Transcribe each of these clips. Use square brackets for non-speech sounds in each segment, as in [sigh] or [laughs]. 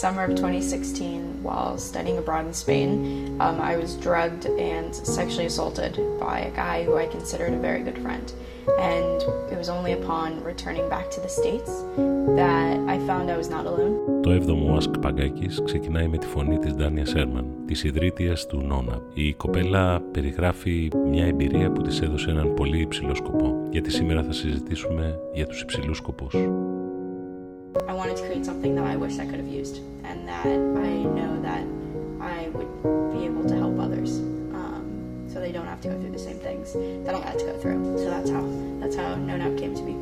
In the summer of 2016, while studying abroad in Spain, um, I was drugged and sexually assaulted by a guy who I considered a very good friend. And it was only upon returning back to the States that I found I was not alone. Το 7ο Ask Παγκάκης ξεκινάει με τη φωνή της Ντάνια Σέρμαν, της ιδρύτειας του Νόνα. Η κοπέλα περιγράφει μια εμπειρία που της έδωσε έναν πολύ υψηλό σκοπό. Γιατί σήμερα θα συζητήσουμε για τους υψηλούς σκοπούς. I wanted to create something that I wish I could have used and that I know that I would be able to help others um, so they don't have to go through the same things that I had to go through. So that's how that's how No Nap came to be.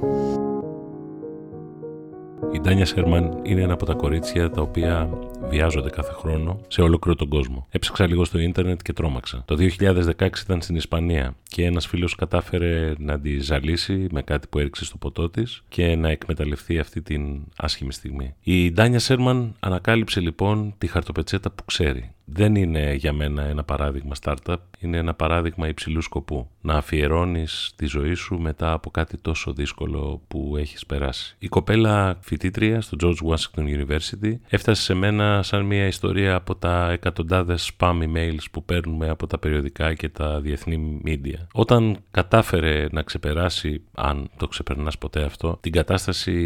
Η Ντάνια Σέρμαν είναι ένα από τα κορίτσια τα οποία βιάζονται κάθε χρόνο σε ολόκληρο τον κόσμο. Έψαξα λίγο στο ίντερνετ και τρόμαξα. Το 2016 ήταν στην Ισπανία και ένας φίλος κατάφερε να τη ζαλίσει με κάτι που έριξε στο ποτό της και να εκμεταλλευτεί αυτή την άσχημη στιγμή. Η Ντάνια Σέρμαν ανακάλυψε λοιπόν τη χαρτοπετσέτα που ξέρει δεν είναι για μένα ένα παράδειγμα startup, είναι ένα παράδειγμα υψηλού σκοπού. Να αφιερώνεις τη ζωή σου μετά από κάτι τόσο δύσκολο που έχεις περάσει. Η κοπέλα φοιτήτρια στο George Washington University έφτασε σε μένα σαν μια ιστορία από τα εκατοντάδες spam emails που παίρνουμε από τα περιοδικά και τα διεθνή media. Όταν κατάφερε να ξεπεράσει, αν το ξεπερνάς ποτέ αυτό, την κατάσταση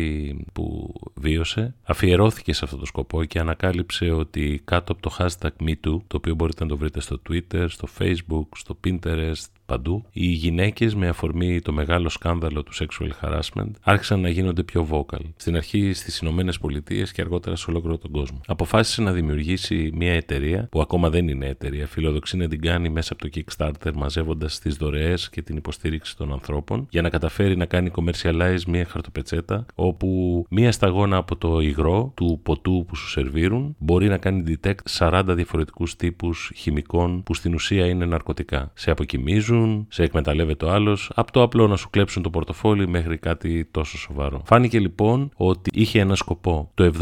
που βίωσε, αφιερώθηκε σε αυτό το σκοπό και ανακάλυψε ότι κάτω από το hashtag το οποίο μπορείτε να το βρείτε στο Twitter, στο Facebook, στο Pinterest, παντού, οι γυναίκες με αφορμή το μεγάλο σκάνδαλο του sexual harassment άρχισαν να γίνονται πιο vocal. Στην αρχή στις Ηνωμένες Πολιτείες και αργότερα σε ολόκληρο τον κόσμο. Αποφάσισε να δημιουργήσει μια εταιρεία που ακόμα δεν είναι εταιρεία, φιλοδοξεί να την κάνει μέσα από το Kickstarter μαζεύοντας τις δωρεές και την υποστήριξη των ανθρώπων για να καταφέρει να κάνει commercialize μια χαρτοπετσέτα όπου μια σταγόνα από το υγρό του ποτού που σου σερβίρουν μπορεί να κάνει detect 40 διαφορετικούς τύπους χημικών που στην ουσία είναι ναρκωτικά. Σε αποκοιμίζουν σε εκμεταλλεύεται ο άλλος, από το απλό να σου κλέψουν το πορτοφόλι μέχρι κάτι τόσο σοβαρό. Φάνηκε λοιπόν ότι είχε ένα σκοπό. Το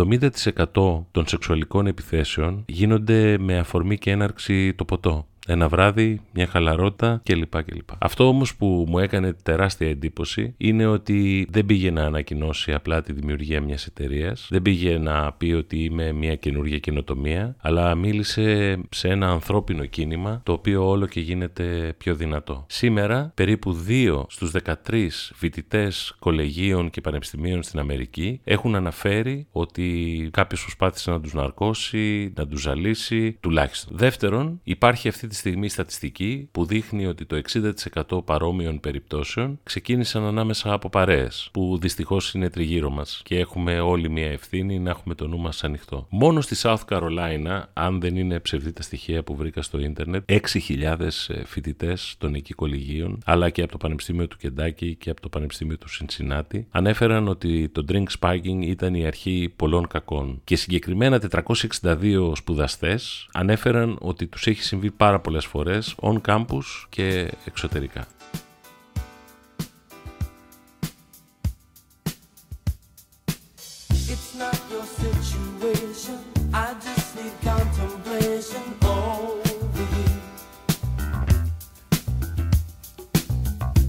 70% των σεξουαλικών επιθέσεων γίνονται με αφορμή και έναρξη το ποτό ένα βράδυ, μια χαλαρότητα κλπ. κλπ. Αυτό όμως που μου έκανε τεράστια εντύπωση είναι ότι δεν πήγε να ανακοινώσει απλά τη δημιουργία μιας εταιρείας, δεν πήγε να πει ότι είμαι μια καινούργια καινοτομία, αλλά μίλησε σε ένα ανθρώπινο κίνημα το οποίο όλο και γίνεται πιο δυνατό. Σήμερα, περίπου 2 στους 13 φοιτητές κολεγίων και πανεπιστημίων στην Αμερική έχουν αναφέρει ότι κάποιος προσπάθησε να τους ναρκώσει, να τους ζαλίσει, τουλάχιστον. Δεύτερον, υπάρχει αυτή τη στιγμή στατιστική που δείχνει ότι το 60% παρόμοιων περιπτώσεων ξεκίνησαν ανάμεσα από παρέες, που δυστυχώς είναι τριγύρω μας και έχουμε όλοι μια ευθύνη να έχουμε το νου μας ανοιχτό. Μόνο στη South Carolina, αν δεν είναι ψευδή τα στοιχεία που βρήκα στο ίντερνετ, 6.000 ε, φοιτητές των εκεί κολυγίων, αλλά και από το Πανεπιστήμιο του Κεντάκη και από το Πανεπιστήμιο του Σινσινάτη, ανέφεραν ότι το drink spiking ήταν η αρχή πολλών κακών. Και συγκεκριμένα 462 σπουδαστές ανέφεραν ότι τους έχει συμβεί πάρα πολλές φορές on campus και εξωτερικά.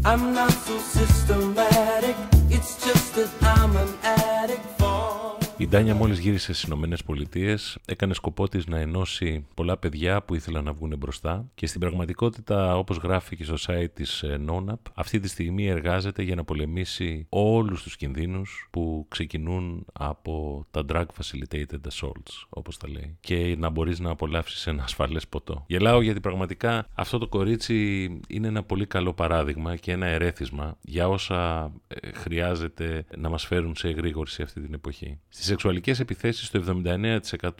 I'm not so systematic, it's just that I'm an addict Η Ντάνια μόλις γύρισες στις Ηνωμένες Πολιτείες, έκανε σκοπό της να ενώσει πολλά παιδιά που ήθελαν να βγουν μπροστά. Και στην πραγματικότητα όπως γράφει και στο site της ε, NONAP αυτή τη στιγμή εργάζεται για να πολεμήσει όλους τους κινδύνους που ξεκινούν από τα drug facilitated assaults όπως τα λέει. Και να μπορείς να απολαύσεις ένα ασφαλές ποτό. Γελάω γιατί πραγματικά αυτό το κορίτσι είναι ένα πολύ καλό παράδειγμα και ένα ερέθισμα για όσα ε, χρειάζεται να μας φέρουν σε εγρήγορση αυτή την εποχή σεξουαλικές επιθέσεις το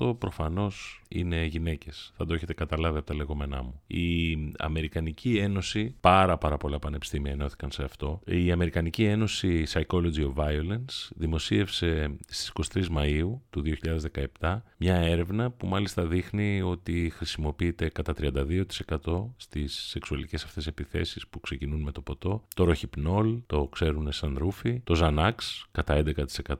79% προφανώς είναι γυναίκες. Θα το έχετε καταλάβει από τα λεγόμενά μου. Η Αμερικανική Ένωση, πάρα πάρα πολλά πανεπιστήμια ενώθηκαν σε αυτό. Η Αμερικανική Ένωση Psychology of Violence δημοσίευσε στις 23 Μαΐου του 2017 μια έρευνα που μάλιστα δείχνει ότι χρησιμοποιείται κατά 32% στις σεξουαλικές αυτές επιθέσεις που ξεκινούν με το ποτό, το ροχυπνόλ, το ξέρουν σαν ρούφι, το ζανάξ κατά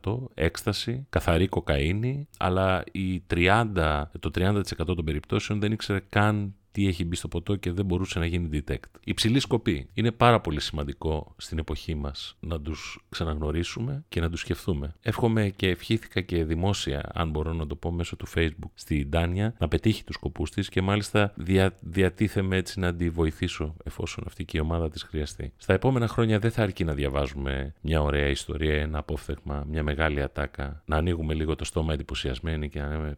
11%, έκσταση, καθαρή κοκαίνη, αλλά η 30, το 30% των περιπτώσεων δεν ήξερε καν τι έχει μπει στο ποτό και δεν μπορούσε να γίνει detect. Υψηλή σκοπή. Είναι πάρα πολύ σημαντικό στην εποχή μας να τους ξαναγνωρίσουμε και να τους σκεφτούμε. Εύχομαι και ευχήθηκα και δημόσια, αν μπορώ να το πω μέσω του Facebook, στη Ντάνια να πετύχει τους σκοπούς της και μάλιστα δια, διατίθεμαι έτσι να τη βοηθήσω εφόσον αυτή και η ομάδα της χρειαστεί. Στα επόμενα χρόνια δεν θα αρκεί να διαβάζουμε μια ωραία ιστορία, ένα απόφθεγμα, μια μεγάλη ατάκα, να ανοίγουμε λίγο το στόμα εντυπωσιασμένοι και να λέμε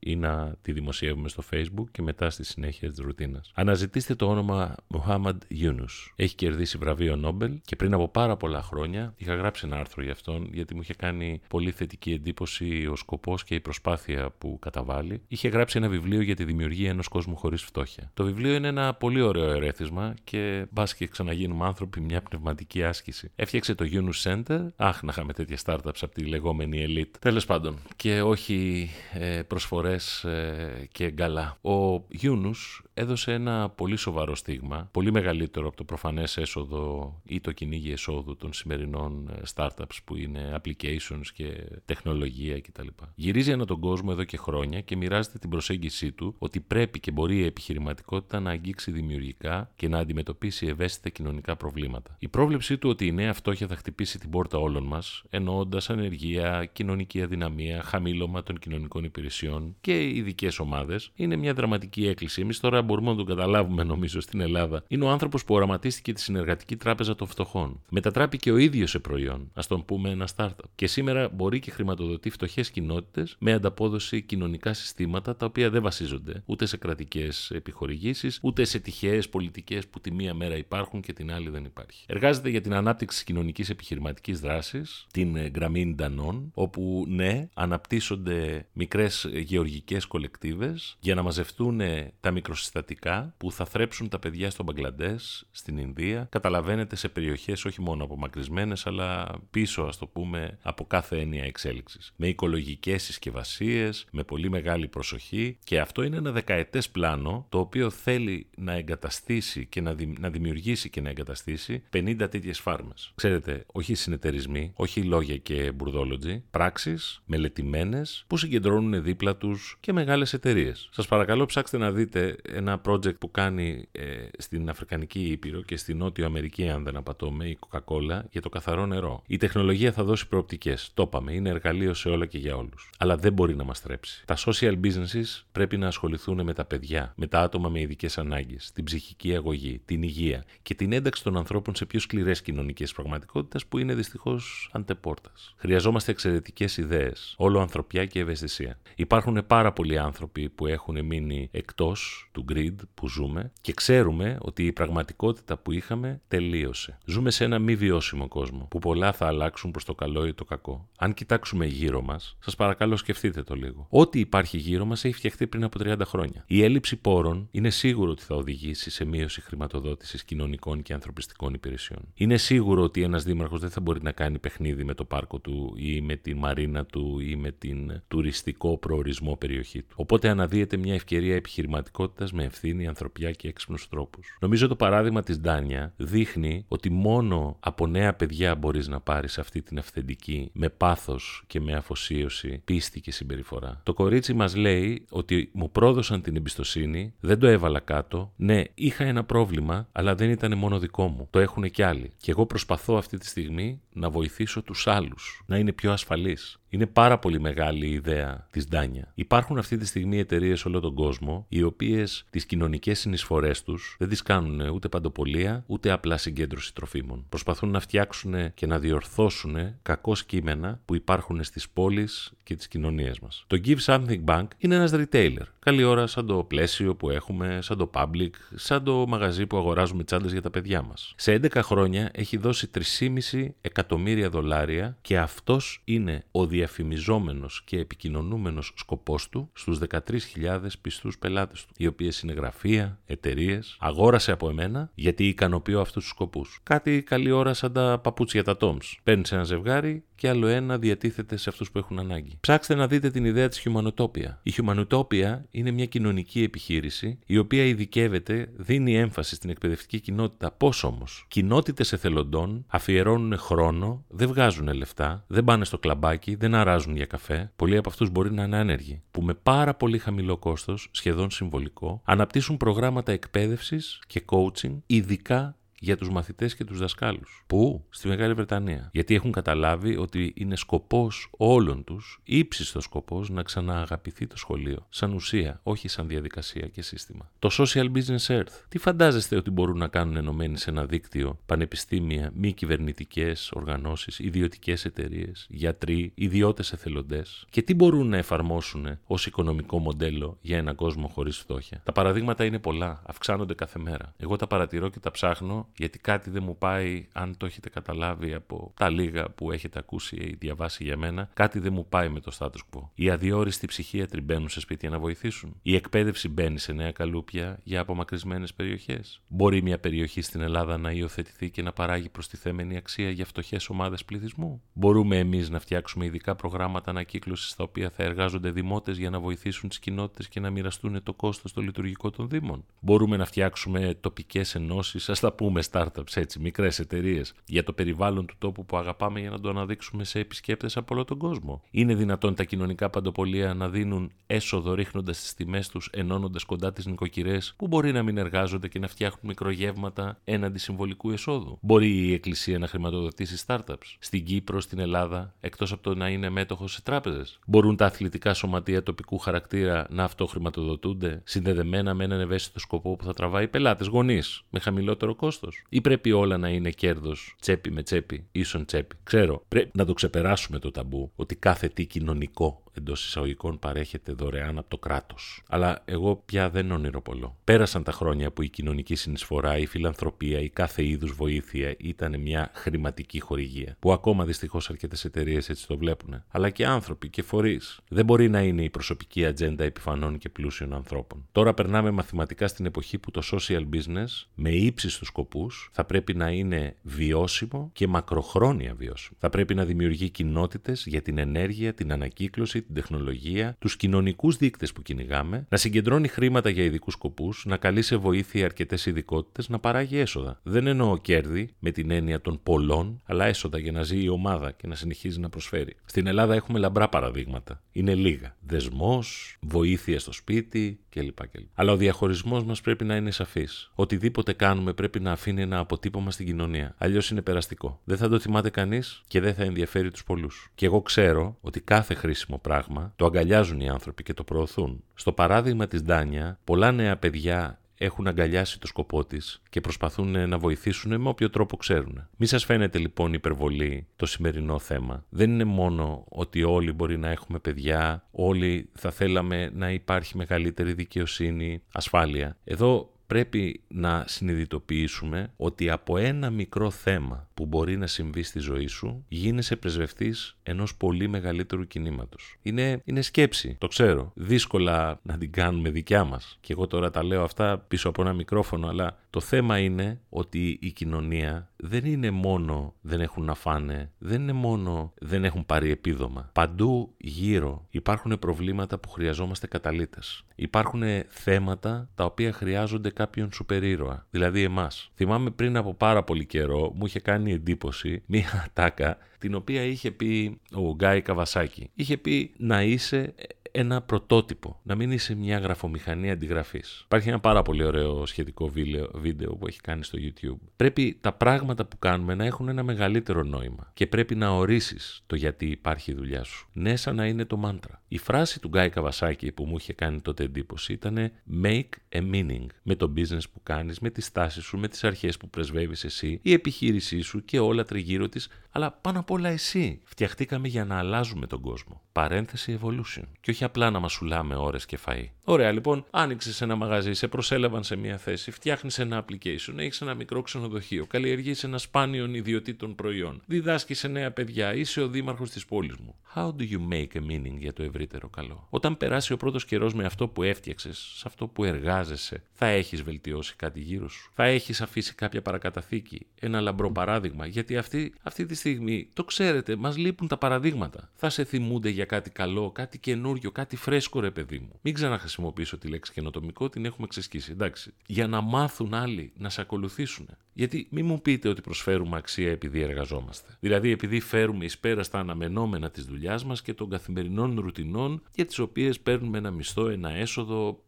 ή να τη δημοσιεύουμε στο facebook και μετά στη συνέχεια της ρουτίνας. Αναζητήστε το όνομα Muhammad Yunus. Έχει κερδίσει βραβείο Νόμπελ και πριν από πάρα πολλά χρόνια είχα γράψει ένα άρθρο για αυτόν γιατί μου είχε κάνει πολύ θετική εντύπωση ο σκοπός και η προσπάθεια που καταβάλει. Είχε γράψει ένα βιβλίο για τη δημιουργία ενός κόσμου χωρίς φτώχεια. Το βιβλίο είναι ένα πολύ ωραίο ερέθισμα και μπας και ξαναγίνουμε άνθρωποι μια πνευματική άσκηση. Έφτιαξε το Yunus Center. Αχ, να είχαμε τέτοια startups από τη λεγόμενη elite. Τέλος πάντων. Και όχι ε, προσφορές ε, και γκαλά. Ο Γιούνους έδωσε ένα πολύ σοβαρό στίγμα, πολύ μεγαλύτερο από το προφανές έσοδο ή το κυνήγι εσόδου των σημερινών ε, startups που είναι applications και τεχνολογία κτλ. Γυρίζει ανά τον κόσμο εδώ και χρόνια και μοιράζεται την προσέγγιση του ότι πρέπει και μπορεί η επιχειρηματικότητα να αγγίξει δημιουργικά και να αντιμετωπίσει ευαίσθητα κοινωνικά προβλήματα. Η πρόβλεψή του ότι η νέα φτώχεια θα χτυπήσει την πόρτα όλων μας, εννοώντας ανεργία, κοινωνική αδυναμία, χαμήλωμα των κοινωνικών υπηρεσιών και ειδικές ομάδες, είναι μια δραματική έκκληση. Εμείς τώρα μπορούμε να τον καταλάβουμε, νομίζω, στην Ελλάδα. Είναι ο άνθρωπος που οραματίστηκε τη συνεργατική τράπεζα των φτωχών. Μετατράπηκε ο ίδιος σε προϊόν, ας τον πούμε ένα startup. Και σήμερα μπορεί και χρηματοδοτεί φτωχές κοινότητες με ανταπόδοση κοινωνικά συστήματα τα οποία δεν βασίζονται ούτε σε κρατικές επιχορηγήσεις, ούτε σε τυχαίες πολιτικές που τη μία μέρα υπάρχουν και την άλλη δεν υπάρχει. Εργάζεται για την ανάπτυξη κοινωνικής επιχειρηματικής δράσης, την γραμμή Ντανών, όπου ναι, αναπτύσσονται μικρές γεωργικές κολεκτίβες για να μαζευτούν τα μικροσυστατικά που θα θρέψουν τα παιδιά στο Μπαγκλαντές, στην Ινδία. Καταλαβαίνετε σε περιοχές όχι μόνο απομακρυσμένες, αλλά πίσω, ας το πούμε, από κάθε έννοια εξέλιξης. Με οικολογικές συσκευασίες, με πολύ μεγάλη προσοχή και αυτό είναι ένα δεκαετές πλάνο το οποίο θέλει να εγκαταστήσει και να, να δημιουργήσει και να εγκαταστήσει 50 τέτοιες φάρμες. Ξέρετε, όχι συνεταιρισμοί, όχι λόγια και μπουρδόλοτζι, πράξεις μελετημένες που συγκεντρώνουν δίπλα τους και μεγάλες εταιρείες. Σας παρακαλώ ψάξτε να δείτε ένα project που κάνει ε, στην Αφρικανική Ήπειρο και στην Νότιο Αμερική, αν δεν απατώμε, η Coca-Cola για το καθαρό νερό. Η τεχνολογία θα δώσει προοπτικές. Το είπαμε, είναι εργαλείο σε όλα και για όλους. Αλλά δεν μπορεί να μας τρέψει. Τα social businesses πρέπει να ασχοληθούν με τα παιδιά, με τα άτομα με ειδικές ανάγκες, την ψυχική αγωγή, την υγεία και την ένταξη των ανθρώπων σε πιο σκληρές κοινωνικές πραγματικότητες που είναι δυστυχώς αντεπόρτας. Χρειαζόμαστε εξαιρετικές ιδέες, όλο ανθρωπιά και ευαισθησία. Υπάρχουν πάρα πολλοί άνθρωποι που έχουν μείνει εκτός του grid που ζούμε και ξέρουμε ότι η πραγματικότητα που είχαμε τελείωσε. Ζούμε σε ένα μη βιώσιμο κόσμο που πολλά θα αλλάξουν προς το καλό ή το κακό. Αν κοιτάξουμε γύρω μας, σας παρακαλώ σκεφτείτε το λίγο. Ό,τι υπάρχει γύρω μας έχει φτιαχτεί πριν από 30 χρόνια. Η έλλειψη πόρων είναι σίγουρο ότι θα οδηγήσει σε μείωση χρηματοδότησης κοινωνικών και ανθρωπιστικών υπηρεσιών. Είναι σίγουρο ότι ένας δήμαρχος δεν θα μπορεί να κάνει παιχνίδι με το πάρκο του ή με τη μαρίνα του ή με την τουριστικό προορισμό περιοχή του. Οπότε αναδύεται μια ευκαιρία επιχειρηματικότητας με ευθύνη, ανθρωπιά και έξυπνους τρόπους. Νομίζω το παράδειγμα της Ντάνια δείχνει ότι μόνο από νέα παιδιά μπορείς να πάρεις αυτή την αυθεντική, με πάθος και με αφοσίωση, πίστη και συμπεριφορά. Το κορίτσι μας λέει ότι μου πρόδωσαν την εμπιστοσύνη, δεν το έβαλα κάτω. Ναι, είχα ένα πρόβλημα, αλλά δεν ήταν μόνο δικό μου. Το έχουν κι άλλοι. Και εγώ προσπαθώ αυτή τη στιγμή να βοηθήσω τους άλλους να είναι πιο ασφαλεί. Είναι πάρα πολύ μεγάλη η ιδέα της Ντάνια. Υπάρχουν αυτή τη στιγμή εταιρείες σε όλο τον κόσμο, οι οποίες τις κοινωνικές συνεισφορές τους δεν τις κάνουν ούτε παντοπολία, ούτε απλά συγκέντρωση τροφίμων. Προσπαθούν να φτιάξουν και να διορθώσουν κακό κείμενα που υπάρχουν στις πόλεις και τις κοινωνίες μας. Το Give Something Bank είναι ένας retailer. Καλή ώρα σαν το πλαίσιο που έχουμε, σαν το public, σαν το μαγαζί που αγοράζουμε τσάντες για τα παιδιά μας. Σε 11 χρόνια έχει δώσει 3,5 εκατομμύρια δολάρια και αυτός είναι ο διαφημιζόμενος και επικοινωνούμενος σκοπός του στους 13.000 πιστούς πελάτες του, οι οποίες είναι γραφεία, εταιρείες, αγόρασε από εμένα γιατί ικανοποιώ αυτούς τους σκοπούς. Κάτι καλή ώρα σαν τα παπούτσια τα Toms. Παίρνει ένα ζευγάρι και άλλο ένα διατίθεται σε αυτούς που έχουν ανάγκη. Ψάξτε να δείτε την ιδέα της Humanutopia. Η Humanutopia είναι μια κοινωνική επιχείρηση η οποία ειδικεύεται, δίνει έμφαση στην εκπαιδευτική κοινότητα. Πώς όμως; Κοινότητες εθελοντών αφιερώνουν χρόνο, δεν βγάζουν λεφτά, δεν πάνε στο κλαμπάκι, δεν αράζουν για καφέ. Πολλοί από αυτούς μπορεί να είναι άνεργοι, που με πάρα πολύ χαμηλό κόστος, σχεδόν συμβολικό, αναπτύσσουν προγράμματα εκπαίδευσης και coaching, ειδικά για τους μαθητές και τους δασκάλους. Πού; Στη Μεγάλη Βρετανία. Γιατί έχουν καταλάβει ότι είναι σκοπός όλων τους, ύψιστος σκοπός, να ξανααγαπηθεί το σχολείο. Σαν ουσία, όχι σαν διαδικασία και σύστημα. Το Social Business Earth. Τι φαντάζεστε ότι μπορούν να κάνουν ενωμένοι σε ένα δίκτυο, πανεπιστήμια, μη κυβερνητικές οργανώσεις, ιδιωτικές εταιρείες, γιατροί, ιδιώτες εθελοντές; Και τι μπορούν να εφαρμόσουν ως οικονομικό μοντέλο για έναν κόσμο χωρίς φτώχεια; Τα παραδείγματα είναι πολλά, αυξάνονται κάθε μέρα. Εγώ τα παρατηρώ και τα ψάχνω γιατί κάτι δεν μου πάει, αν το έχετε καταλάβει από τα λίγα που έχετε ακούσει ή διαβάσει για μένα, κάτι δεν μου πάει με το status quo. Οι αδιόριστοι ψυχίατροι μπαίνουν σε σπίτια να βοηθήσουν. Η εκπαίδευση μπαίνει σε νέα καλούπια για απομακρυσμένες περιοχές. Μπορεί μια περιοχή στην Ελλάδα να υιοθετηθεί και να παράγει προστιθέμενη αξία για φτωχές ομάδες πληθυσμού. Μπορούμε εμείς να φτιάξουμε ειδικά προγράμματα ανακύκλωσης στα οποία θα εργάζονται δημότες για να βοηθήσουν τις κοινότητες και να μοιραστούν το κόστος στο λειτουργικό των Δήμων. Μπορούμε να φτιάξουμε τοπικές ενώσεις, ας τα πούμε startups, έτσι, μικρές εταιρείες, για το περιβάλλον του τόπου που αγαπάμε για να το αναδείξουμε σε επισκέπτες από όλο τον κόσμο. Είναι δυνατόν τα κοινωνικά παντοπολία να δίνουν έσοδο ρίχνοντας τις τιμές τους, ενώνοντας κοντά τις νοικοκυρές, που μπορεί να μην εργάζονται και να φτιάχνουν μικρογεύματα έναντι συμβολικού εσόδου. Μπορεί η Εκκλησία να χρηματοδοτήσει startups. Στην Κύπρο, στην Ελλάδα, εκτός από το να είναι μέτοχος σε τράπεζες. Μπορούν τα αθλητικά σωματεία τοπικού χαρακτήρα να αυτοχρηματοδοτούνται, συνδεδεμένα με έναν ευαίσθητο σκοπό που θα τραβάει πελάτες γονείς με χαμηλότερο κόστος ή πρέπει όλα να είναι κέρδος τσέπη με τσέπη, ίσον τσέπη; Ξέρω, πρέπει να το ξεπεράσουμε το ταμπού ότι κάθε τι κοινωνικό εντός εισαγωγικών παρέχεται δωρεάν από το κράτος. Αλλά εγώ πια δεν ονειροπολώ. Πέρασαν τα χρόνια που η κοινωνική συνεισφορά, η φιλανθρωπία, η κάθε είδους βοήθεια ήταν μια χρηματική χορηγία. Που ακόμα δυστυχώς αρκετές εταιρείες έτσι το βλέπουν. Αλλά και άνθρωποι και φορείς. Δεν μπορεί να είναι η προσωπική ατζέντα επιφανών και πλούσιων ανθρώπων. Τώρα περνάμε μαθηματικά στην εποχή που το social business με ύψιστους σκοπούς θα πρέπει να είναι βιώσιμο και μακροχρόνια βιώσιμο. Θα πρέπει να δημιουργεί κοινότητες για την ενέργεια, την ανακύκλωση, την τεχνολογία, τους κοινωνικούς δείκτες που κυνηγάμε, να συγκεντρώνει χρήματα για ειδικούς σκοπούς, να καλεί σε βοήθεια αρκετές ειδικότητες, να παράγει έσοδα. Δεν εννοώ κέρδη με την έννοια των πολλών, αλλά έσοδα για να ζει η ομάδα και να συνεχίζει να προσφέρει. Στην Ελλάδα έχουμε λαμπρά παραδείγματα. Είναι λίγα. Δεσμός, βοήθεια στο σπίτι κλπ. Αλλά ο διαχωρισμός μας πρέπει να είναι σαφής. Οτιδήποτε κάνουμε πρέπει να αφήνει ένα αποτύπωμα στην κοινωνία. Αλλιώς είναι περαστικό. Δεν θα το θυμάται κανείς και δεν θα ενδιαφέρει τους πολλούς. Και εγώ ξέρω ότι κάθε χρήσιμο πράγμα το αγκαλιάζουν οι άνθρωποι και το προωθούν. Στο παράδειγμα της Ντάνια, πολλά νέα παιδιά έχουν αγκαλιάσει το σκοπό της και προσπαθούν να βοηθήσουν με όποιο τρόπο ξέρουν. Μη σας φαίνεται λοιπόν υπερβολή το σημερινό θέμα; Δεν είναι μόνο ότι όλοι μπορεί να έχουμε παιδιά, όλοι θα θέλαμε να υπάρχει μεγαλύτερη δικαιοσύνη, ασφάλεια. Εδώ πρέπει να συνειδητοποιήσουμε ότι από ένα μικρό θέμα που μπορεί να συμβεί στη ζωή σου γίνεσαι πρεσβευτής ενός πολύ μεγαλύτερου κινήματος. Είναι, είναι σκέψη, το ξέρω. Δύσκολα να την κάνουμε δικιά μας. Και εγώ τώρα τα λέω αυτά πίσω από ένα μικρόφωνο, αλλά το θέμα είναι ότι η κοινωνία δεν είναι μόνο δεν έχουν να φάνε, δεν είναι μόνο δεν έχουν πάρει επίδομα. Παντού γύρω υπάρχουν προβλήματα που χρειαζόμαστε καταλήτες. Υπάρχουν θέματα τα οποία χρειάζονται κάποιον σούπερ ήρωα, δηλαδή εμάς. Θυμάμαι πριν από πάρα πολύ καιρό μου είχε κάνει εντύπωση μία ατάκα την οποία είχε πει ο Γκάι Καβασάκη. Είχε πει να είσαι ένα πρωτότυπο, να μην είσαι μια γραφομηχανή αντιγραφής. Υπάρχει ένα πάρα πολύ ωραίο σχετικό βίντεο που έχει κάνει στο YouTube. Πρέπει τα πράγματα που κάνουμε να έχουν ένα μεγαλύτερο νόημα και πρέπει να ορίσεις το γιατί υπάρχει η δουλειά σου. Ναι, σαν να είναι το μάντρα. Η φράση του Γκάι Καβασάκη που μου είχε κάνει τότε εντύπωση ήταν Make a meaning με το business που κάνεις, με τη στάση σου, με τις αρχές που πρεσβεύεις εσύ, η επιχείρησή σου και όλα τριγύρω της, αλλά πάνω απ' όλα εσύ. Φτιαχτήκαμε για να αλλάζουμε τον κόσμο. Παρένθεση evolution. Και όχι απλά να μασουλάμε ώρες και φαΐ. Ωραία, λοιπόν, άνοιξες ένα μαγαζί, σε προσέλαβαν σε μια θέση, φτιάχνεις ένα application, έχεις ένα μικρό ξενοδοχείο, καλλιεργείς ένα σπάνιο ιδιωτήτων προϊόν, διδάσκεις σε νέα παιδιά, είσαι ο δήμαρχος της πόλης μου. How do you make a meaning για το ευρύτερο καλό; Όταν περάσει ο πρώτος καιρός με αυτό που έφτιαξες, σε αυτό που εργάζεσαι, θα έχεις βελτιώσει κάτι γύρω σου; Θα έχεις αφήσει κάποια παρακαταθήκη, ένα λαμπρό παράδειγμα, γιατί αυτή, αυτή τη στιγμή, το ξέρετε, μας λείπουν τα παραδείγματα. Θα σε θυμούνται για κάτι καλό, κάτι καινούριο, κάτι φρέσκο, ρε παιδί μου. Μην ξαναχρησιμοποιήσω τη λέξη καινοτομικό, την έχουμε ξεσκίσει. Εντάξει. Για να μάθουν άλλοι να σε ακολουθήσουν. Γιατί μην μου πείτε ότι προσφέρουμε αξία επειδή εργαζόμαστε. Δηλαδή επειδή φέρουμε εις πέρα στα αναμενόμενα της δουλειάς μας και των καθημερινών ρουτινών για τις οποίες παίρνουμε ένα μισθό, ένα έσοδο,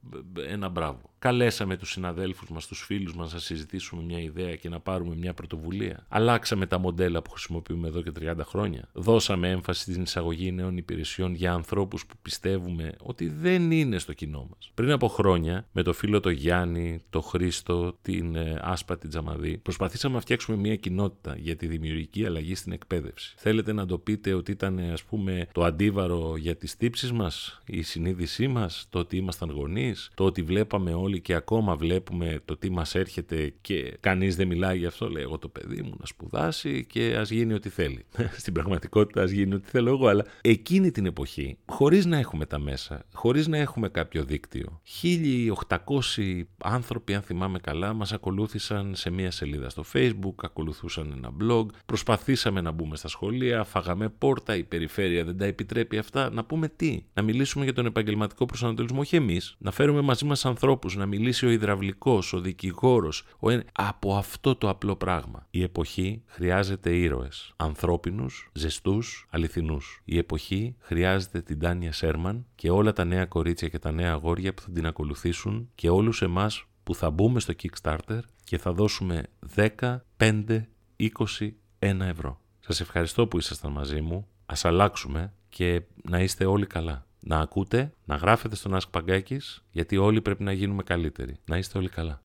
ένα μπράβο. Καλέσαμε τους συναδέλφους μας, τους φίλους μας να συζητήσουμε μια ιδέα και να πάρουμε μια πρωτοβουλία. Αλλάξαμε τα μοντέλα που χρησιμοποιούμε εδώ και 30 χρόνια. Δώσαμε έμφαση στην εισαγωγή νέων υπηρεσιών για ανθρώπους που πιστεύουμε ότι δεν είναι στο κοινό μας. Πριν από χρόνια, με το φίλο το Γιάννη, το Χρήστο, την ε, Άσπατη Τζαμαδί, προσπαθήσαμε να φτιάξουμε μια κοινότητα για τη δημιουργική αλλαγή στην εκπαίδευση. Θέλετε να το πείτε ότι ήταν, ας πούμε, το αντίβαρο για τις τύψεις μας, η συνείδησή μας, το ότι ήμασταν γονείς, το ότι βλέπαμε όλοι και ακόμα βλέπουμε το τι μας έρχεται και κανείς δεν μιλάει γι' αυτό. Λέει, εγώ το παιδί μου να σπουδάσει και ας γίνει ό,τι θέλει. [laughs] στην πραγματικότητα, ας γίνει ό,τι θέλω εγώ, αλλά εκείνη την εποχή, χωρίς να έχουμε τα μέσα, χωρίς να έχουμε κάποιο δίκτυο, 1800 άνθρωποι, αν θυμάμαι καλά, μας ακολούθησαν σε μία σελίδα στο Facebook, ακολουθούσαν ένα blog, προσπαθήσαμε να μπούμε στα σχολεία, φάγαμε πόρτα, η περιφέρεια δεν τα επιτρέπει αυτά. Να πούμε τι, να μιλήσουμε για τον επαγγελματικό προσανατολισμό, όχι εμείς, να φέρουμε μαζί μας ανθρώπους, να μιλήσει ο υδραυλικός, ο δικηγόρος, ο... από αυτό το απλό πράγμα. Η εποχή χρειάζεται ήρωες, ανθρώπινους, ζεστούς, αληθινούς. Η εποχή χρειάζεται την Τάνια Σέρμαν και όλα τα νέα κορίτσια και τα νέα αγόρια που θα την ακολουθήσουν και όλους εμάς που θα μπούμε στο Kickstarter και θα δώσουμε 10, 5, 20, 1 ευρώ. Σας ευχαριστώ που ήσασταν μαζί μου. Ας αλλάξουμε και να είστε όλοι καλά. Να ακούτε, να γράφετε στον Ask Paγκάκης, γιατί όλοι πρέπει να γίνουμε καλύτεροι. Να είστε όλοι καλά.